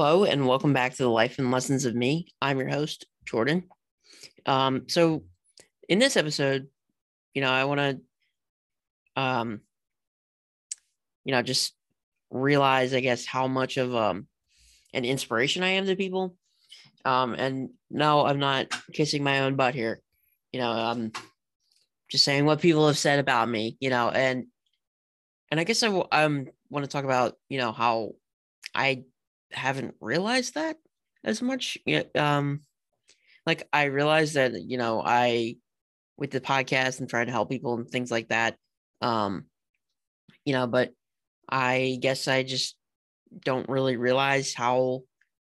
Hello, and welcome back to the Life and Lessons of Me. I'm your host, Jordan. Um, so, in this episode, you know, I want to, um, you know, just realize, I guess, how much of um an inspiration I am to people. Um, and no, I'm not kissing my own butt here. You know, I'm just saying what people have said about me. You know, and and I guess I want to talk about you know how I haven't realized that as much. Yet. Um, like I realized that you know I with the podcast and trying to help people and things like that. Um, you know, but I guess I just don't really realize how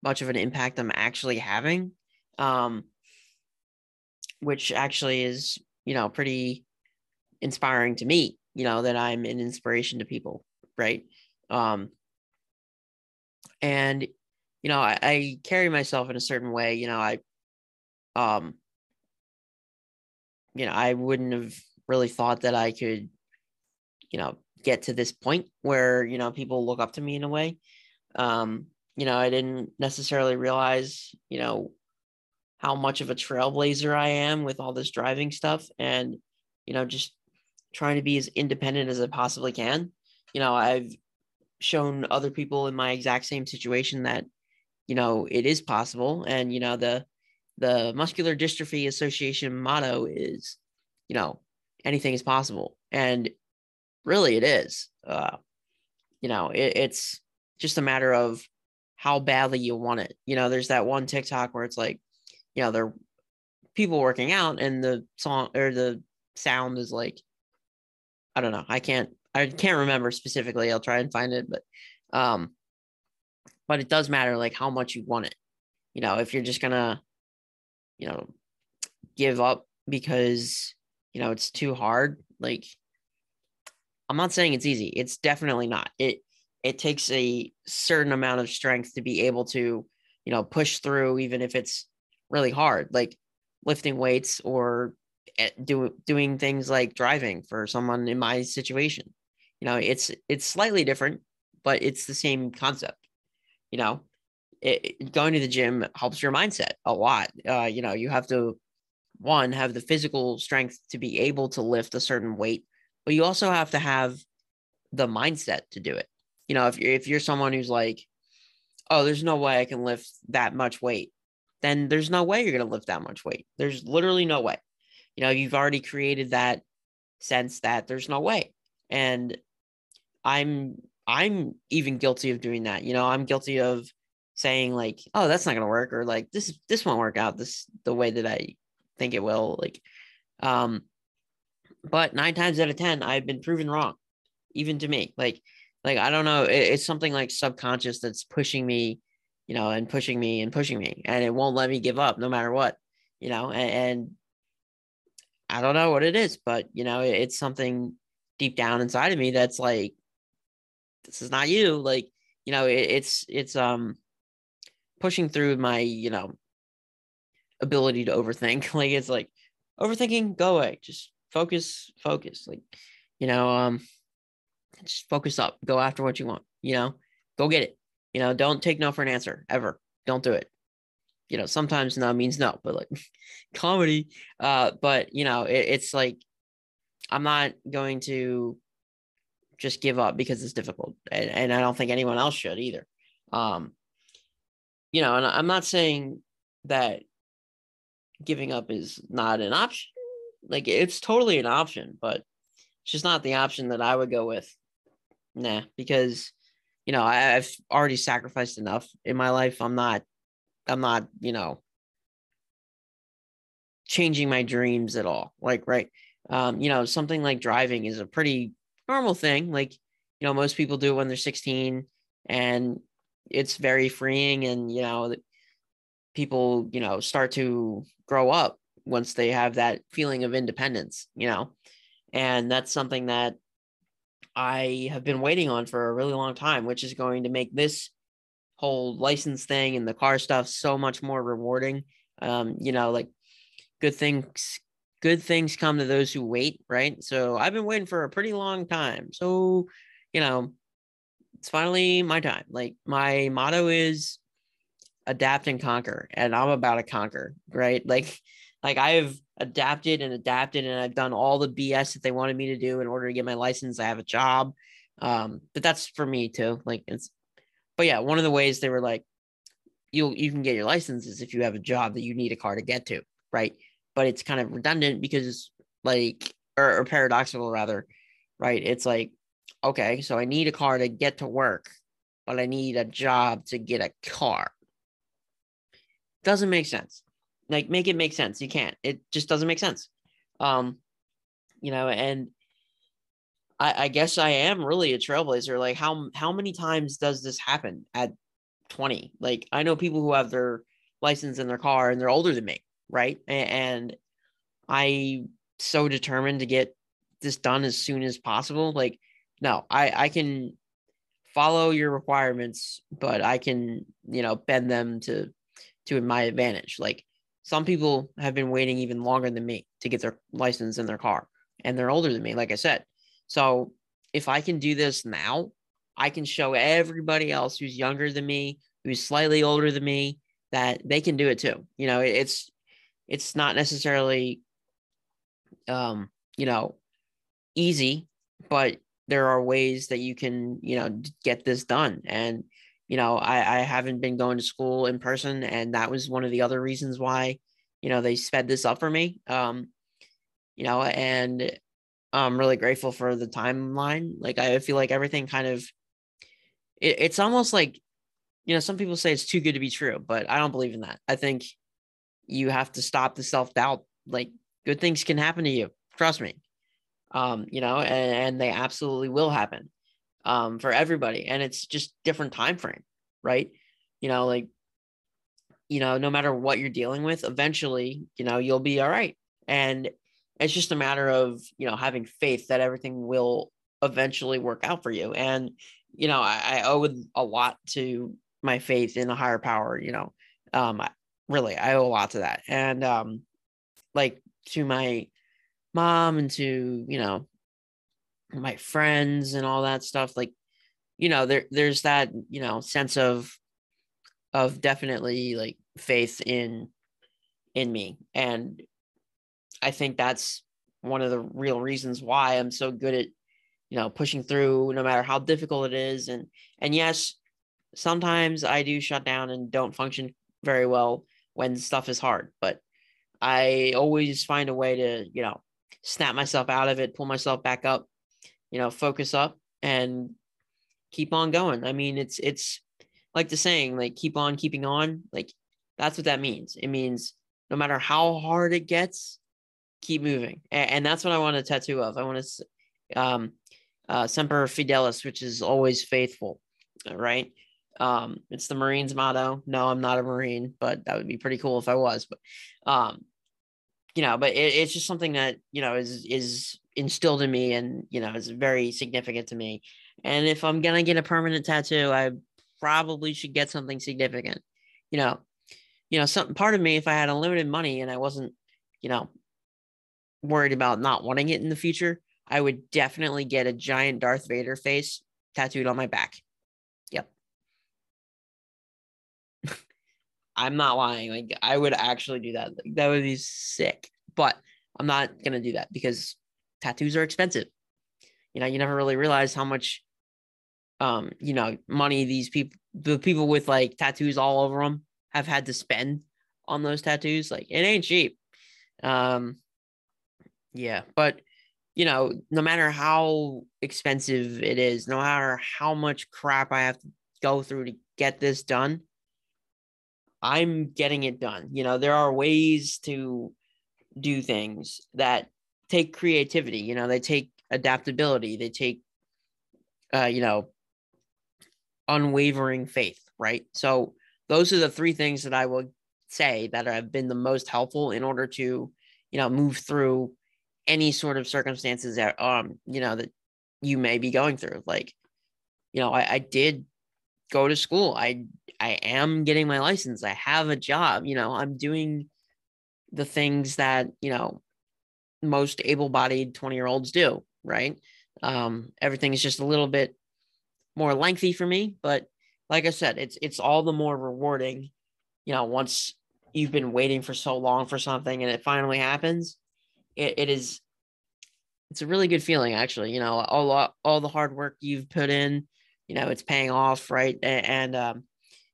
much of an impact I'm actually having. Um, which actually is, you know, pretty inspiring to me, you know, that I'm an inspiration to people, right? Um, and you know I, I carry myself in a certain way you know i um you know i wouldn't have really thought that i could you know get to this point where you know people look up to me in a way. Um you know i didn't necessarily realize you know how much of a trailblazer i am with all this driving stuff and you know just trying to be as independent as i possibly can. You know i've shown other people in my exact same situation that you know it is possible. And you know the the muscular dystrophy association motto is you know anything is possible. And really it is. Uh you know it, it's just a matter of how badly you want it. You know there's that one tiktok where it's like you know they're people working out and the song or the sound is like i don't know i can't I can't remember specifically. I'll try and find it, but um, but it does matter like how much you want it. You know, if you're just gonna, you know, give up because you know it's too hard. Like, I'm not saying it's easy. It's definitely not. It it takes a certain amount of strength to be able to, you know, push through even if it's really hard, like lifting weights or eh, do, doing things like driving for someone in my situation you know it's it's slightly different but it's the same concept. You know it, going to the gym helps your mindset a lot. Uh, you know you have to one have the physical strength to be able to lift a certain weight but you also have to have the mindset to do it. You know if you're if you're someone who's like oh there's no way i can lift that much weight then there's no way you're going to lift that much weight. There's literally no way. You know you've already created that sense that there's no way. And I'm I'm even guilty of doing that. You know, I'm guilty of saying like, "Oh, that's not going to work," or like, "This this won't work out this the way that I think it will." Like, um, but nine times out of ten, I've been proven wrong, even to me. Like, like I don't know, it, it's something like subconscious that's pushing me, you know, and pushing me and pushing me, and it won't let me give up no matter what, you know, and, and I don't know what it is, but you know, it, it's something deep down inside of me that's like this is not you like you know it, it's it's um pushing through my you know ability to overthink. Like it's like overthinking go away. Just focus focus. Like you know um just focus up. Go after what you want you know? Go get it. You know don't take no for an answer ever. Don't do it. You know sometimes no means no but like comedy. Uh but you know it, it's like i'm not going to just give up because it's difficult. And, and I don't think anyone else should either. Um, you know, and I'm not saying that giving up is not an option. Like it's totally an option, but it's just not the option that I would go with. Nah, because you know, I, I've already sacrificed enough in my life. I'm not, I'm not, you know, changing my dreams at all. Like, right. Um, you know, something like driving is a pretty normal thing. Like, you know, most people do it when they're 16 and it's very freeing. And, you know, people, you know, start to grow up once they have that feeling of independence, you know, and that's something that I have been waiting on for a really long time, which is going to make this whole license thing and the car stuff so much more rewarding. Um, you know, like good things good things come to those who wait, right? So I've been waiting for a pretty long time. So, you know, it's finally my time. Like my motto is adapt and conquer, and I'm about to conquer, right? Like, like I've adapted and adapted, and I've done all the BS that they wanted me to do in order to get my license. I have a job, um, but that's for me too. Like it's, but yeah, one of the ways they were like, you you can get your license is if you have a job that you need a car to get to, right? But it's kind of redundant because like or, or paradoxical rather, right? It's like, okay, so I need a car to get to work, but I need a job to get a car. Doesn't make sense. Like make it make sense. You can't. It just doesn't make sense. Um, you know, and I, I guess I am really a trailblazer. Like how how many times does this happen at 20? Like I know people who have their license in their car and they're older than me, right? And I so determined to get this done as soon as possible. Like, no, I I can follow your requirements, but I can, you know, bend them to to my advantage. Like some people have been waiting even longer than me to get their license in their car and they're older than me, like I said. So if I can do this now, I can show everybody else who's younger than me, who's slightly older than me, that they can do it too. You know, it's it's not necessarily um, you know, easy, but there are ways that you can, you know, get this done. And, you know, I, I haven't been going to school in person, and that was one of the other reasons why, you know, they sped this up for me. Um, you know, and I'm really grateful for the timeline. Like I feel like everything kind of it, it's almost like you know, some people say it's too good to be true, but I don't believe in that. I think you have to stop the self-doubt. Like good things can happen to you. Trust me. Um, you know, and, and they absolutely will happen um for everybody. And it's just different time frame, right? You know, like you know, no matter what you're dealing with, eventually, you know, you'll be all right. And it's just a matter of, you know, having faith that everything will eventually work out for you. And, you know, I, I owe a lot to my faith in a higher power, you know. Um, really, I owe a lot to that. And um, like to my mom and to, you know, my friends and all that stuff, like, you know, there there's that, you know, sense of of definitely like faith in in me. And I think that's one of the real reasons why I'm so good at, you know, pushing through no matter how difficult it is. And and yes, sometimes I do shut down and don't function very well when stuff is hard, but I always find a way to, you know, snap myself out of it, pull myself back up, you know, focus up and keep on going. I mean, it's it's like the saying, like keep on keeping on. Like that's what that means. It means no matter how hard it gets, keep moving. And, and that's what I want a tattoo of. I want to um uh semper fidelis, which is always faithful, right? Um, it's the Marines motto. No, I'm not a Marine, but that would be pretty cool if I was. But um, you know, but it, it's just something that you know is is instilled in me, and you know is very significant to me. And if I'm gonna get a permanent tattoo, I probably should get something significant. You know, you know, some part of me, if I had unlimited money and I wasn't, you know, worried about not wanting it in the future, I would definitely get a giant Darth Vader face tattooed on my back. I'm not lying. Like I would actually do that. Like, that would be sick. But I'm not gonna do that because tattoos are expensive. You know, you never really realize how much um, you know, money these people the people with like tattoos all over them have had to spend on those tattoos. Like it ain't cheap. Um yeah, but you know, no matter how expensive it is, no matter how much crap I have to go through to get this done, I'm getting it done. You know, there are ways to do things that take creativity, you know, they take adaptability, they take uh, you know, unwavering faith, right? So those are the three things that I will say that have been the most helpful in order to, you know, move through any sort of circumstances that um, you know, that you may be going through. Like, you know, I, I did go to school. I I am getting my license. I have a job. You know, I'm doing the things that, you know, most able-bodied 20-year-olds do, right? Um, everything is just a little bit more lengthy for me, but like I said, it's it's all the more rewarding you know, once you've been waiting for so long for something and it finally happens, it, it is it's a really good feeling actually. You know, all all the hard work you've put in, you know, it's paying off, right? And, um,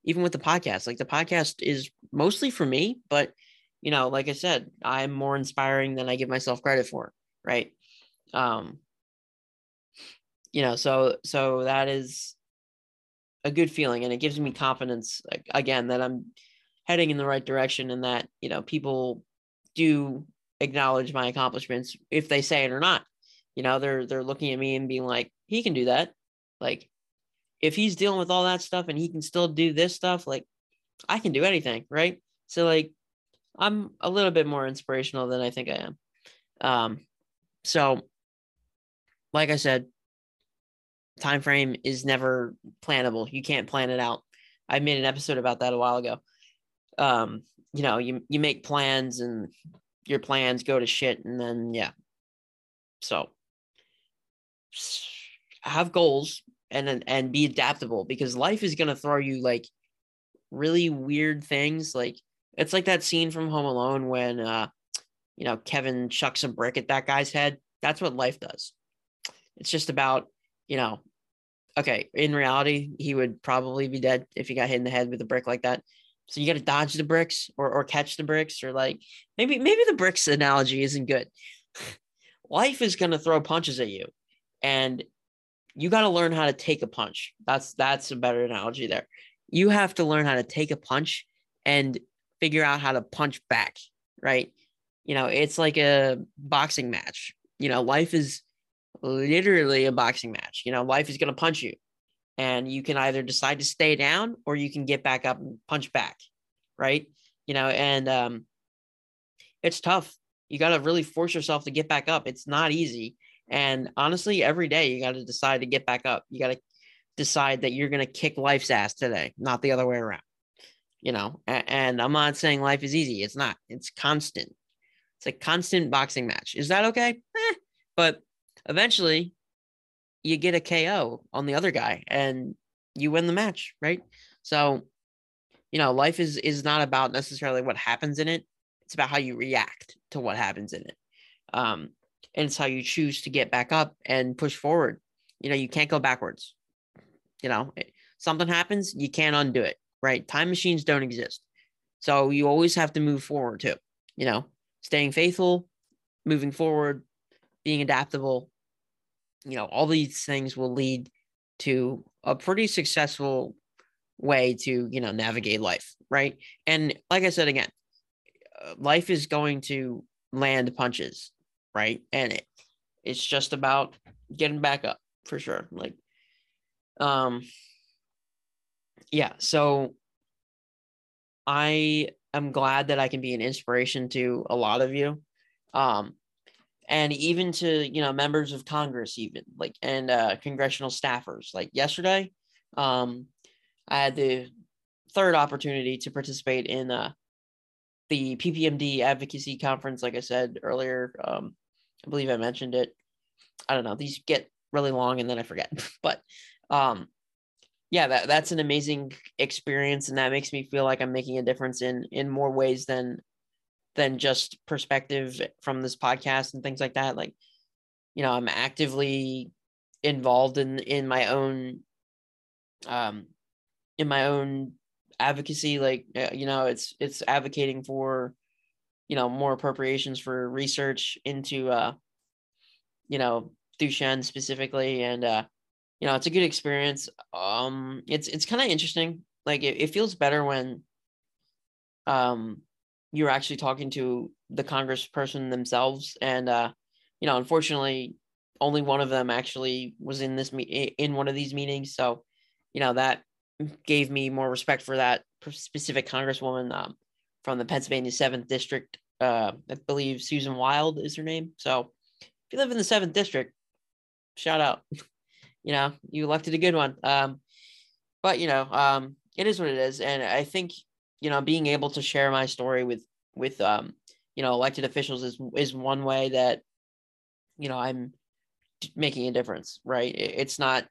even with the podcast, like the podcast is mostly for me, but you know, like I said, I'm more inspiring than I give myself credit for, right? Um, you know, so so that is a good feeling, and it gives me confidence again that I'm heading in the right direction, and that you know people do acknowledge my accomplishments if they say it or not. You know, they're they're looking at me and being like, he can do that. Like, if he's dealing with all that stuff and he can still do this stuff, like I can do anything, right? So like I'm a little bit more inspirational than I think I am. Um, so like I said, time frame is never plannable. You can't plan it out. I made an episode about that a while ago. Um, you know, you you make plans and your plans go to shit and then yeah. So have goals and and be adaptable because life is going to throw you like really weird things like it's like that scene from home alone when uh you know kevin chucks a brick at that guy's head. That's what life does. It's just about you know okay in reality he would probably be dead if he got hit in the head with a brick like that. So you got to dodge the bricks or or catch the bricks or like maybe maybe the bricks analogy isn't good. Life is going to throw punches at you and you got to learn how to take a punch. That's that's a better analogy there. You have to learn how to take a punch and figure out how to punch back, right? You know, it's like a boxing match. You know, life is literally a boxing match. You know, life is going to punch you. And you can either decide to stay down or you can get back up and punch back, right? You know, and um it's tough. You got to really force yourself to get back up. It's not easy and honestly, every day you got to decide to get back up. You got to decide that you're going to kick life's ass today, not the other way around. You know, and, I'm not saying life is easy. It's not. It's constant. It's a constant boxing match. Is that okay? Eh. But eventually, you get a KO on the other guy, and you win the match, right? So, you know, life is is not about necessarily what happens in it. It's about how you react to what happens in it. Um, and it's how you choose to get back up and push forward. You know, you can't go backwards. You know, something happens, you can't undo it, right? Time machines don't exist. So you always have to move forward too, you know, staying faithful, moving forward, being adaptable. You know, all these things will lead to a pretty successful way to, you know, navigate life, right? And like I said again, uh, life is going to land punches right? And it it's just about getting back up for sure. Like um yeah, so I am glad that I can be an inspiration to a lot of you. Um and even to, you know, members of Congress even like and uh congressional staffers. Like yesterday, um I had the third opportunity to participate in uh the PPMD advocacy conference, like I said earlier, um, I believe I mentioned it. I don't know. These get really long and then I forget. but um yeah, that, that's an amazing experience and that makes me feel like I'm making a difference in in more ways than than just perspective from this podcast and things like that. Like, you know, I'm actively involved in in my own um in my own advocacy like uh, you know it's it's advocating for you know more appropriations for research into uh you know Duchenne specifically and uh you know it's a good experience. Um it's it's kind of interesting. Like it, it feels better when um you're actually talking to the congressperson themselves and uh you know unfortunately only one of them actually was in this me- in one of these meetings so you know that gave me more respect for that specific congresswoman um, from the Pennsylvania 7th District. Uh, I believe Susan Wild is her name. So if you live in the 7th District, shout out. you know, you elected a good one. Um, but, you know, um, it is what it is. And I think, you know, being able to share my story with, with, um, you know, elected officials is, is one way that, you know, I'm making a difference, right? It's not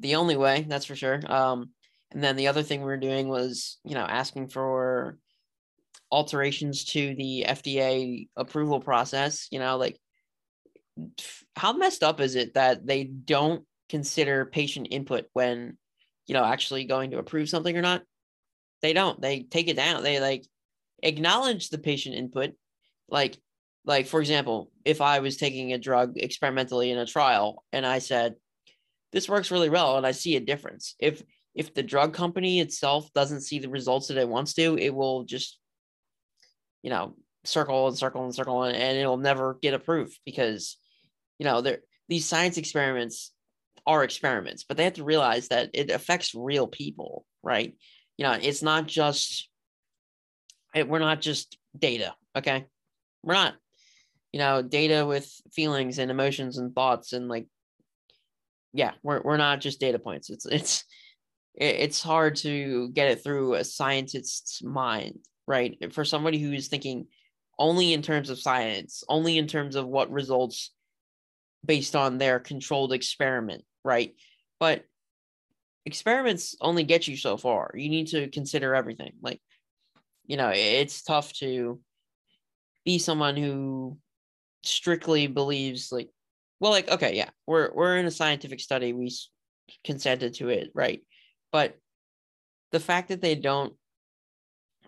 the only way, that's for sure. Um, And then the other thing we were doing was, you know, asking for alterations to the FDA approval process, you know, like how messed up is it that they don't consider patient input when, you know, actually going to approve something or not? They don't. They take it down. They like acknowledge the patient input. Like, like for example, if I was taking a drug experimentally in a trial and I said, this works really well and I see a difference. If if the drug company itself doesn't see the results that it wants to, it will just, you know, circle and circle and circle and, and it'll never get approved because, you know, there these science experiments are experiments, but they have to realize that it affects real people, right? You know, it's not just it, we're not just data, okay? We're not, you know, data with feelings and emotions and thoughts and like yeah, we're we're not just data points. It's it's it's hard to get it through a scientist's mind, right? For somebody who is thinking only in terms of science, only in terms of what results based on their controlled experiment, right? But experiments only get you so far. You need to consider everything. Like, you know, it's tough to be someone who strictly believes like well like okay yeah we're we're in a scientific study we consented to it right but the fact that they don't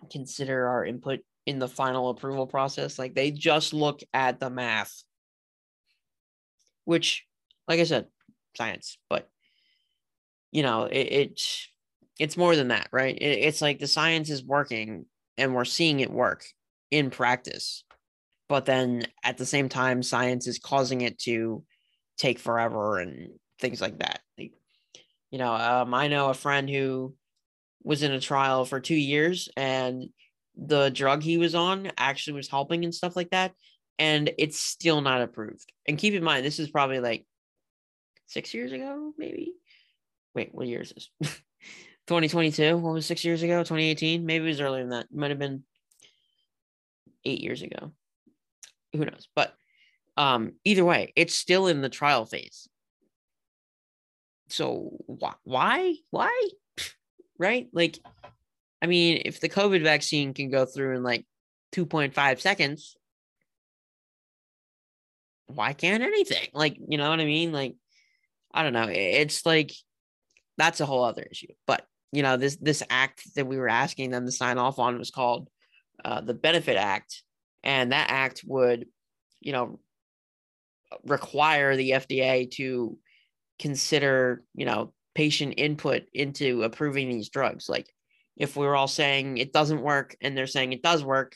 consider our input in the final approval process like they just look at the math. Which like i said science but you know it, it it's more than that right? It, it's like the science is working and we're seeing it work in practice but then at the same time science is causing it to take forever and things like that. Like, you know um, i know a friend who was in a trial for two years and the drug he was on actually was helping and stuff like that and it's still not approved and keep in mind this is probably like six years ago maybe wait what year is this 2022 what was six years ago 2018 maybe it was earlier than that it might have been eight years ago who knows? But um, either way, it's still in the trial phase. So wh- why? Why? Right? Like, I mean, if the COVID vaccine can go through in like 2.5 seconds, why can't anything? Like, you know what I mean? Like, I don't know. It's like that's a whole other issue. But you know, this this act that we were asking them to sign off on was called uh, the Benefit Act, and that act would you know require the FDA to consider you know patient input into approving these drugs like if we are all saying it doesn't work and they're saying it does work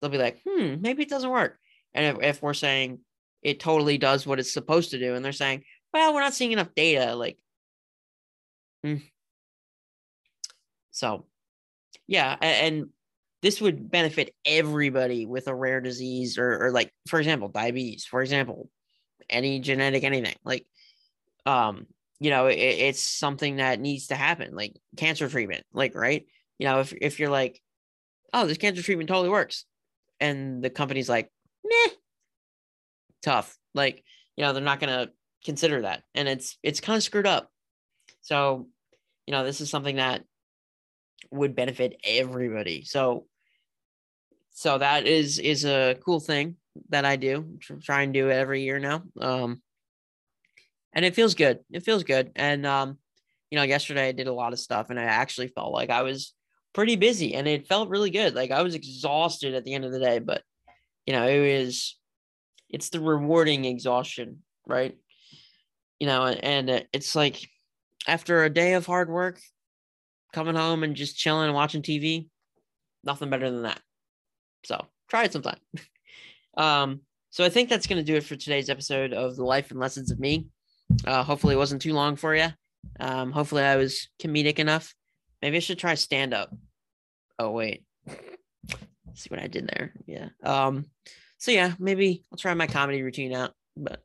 they'll be like hmm maybe it doesn't work and if, if we're saying it totally does what it's supposed to do and they're saying well we're not seeing enough data like hmm. so yeah and this would benefit everybody with a rare disease or, or like for example diabetes for example any genetic anything like um you know it, it's something that needs to happen like cancer treatment like right? You know if, if you're like oh this cancer treatment totally works and the company's like meh. Tough. Like you know they're not gonna consider that and it's it's kind of screwed up. So you know this is something that would benefit everybody. So so that is is a cool thing that I do. Try and do every year now. Um, and it feels good. It feels good. And um, you know, yesterday I did a lot of stuff, and I actually felt like I was pretty busy, and it felt really good. Like I was exhausted at the end of the day, but you know, it was it's the rewarding exhaustion, right? You know, and, and it's like after a day of hard work, coming home and just chilling and watching TV, nothing better than that. So try it sometime. um, so I think that's going to do it for today's episode of the life and lessons of me. Uh, hopefully it wasn't too long for you. Um, hopefully I was comedic enough. Maybe I should try stand up. Oh wait, see what I did there. Yeah. Um. So yeah, maybe I'll try my comedy routine out. But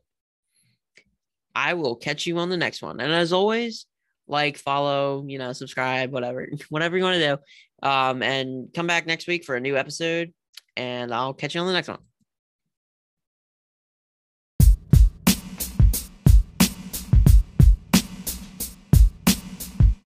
I will catch you on the next one. And as always, like, follow, you know, subscribe, whatever, whatever you want to do. Um, and come back next week for a new episode and I'll catch you on the next one.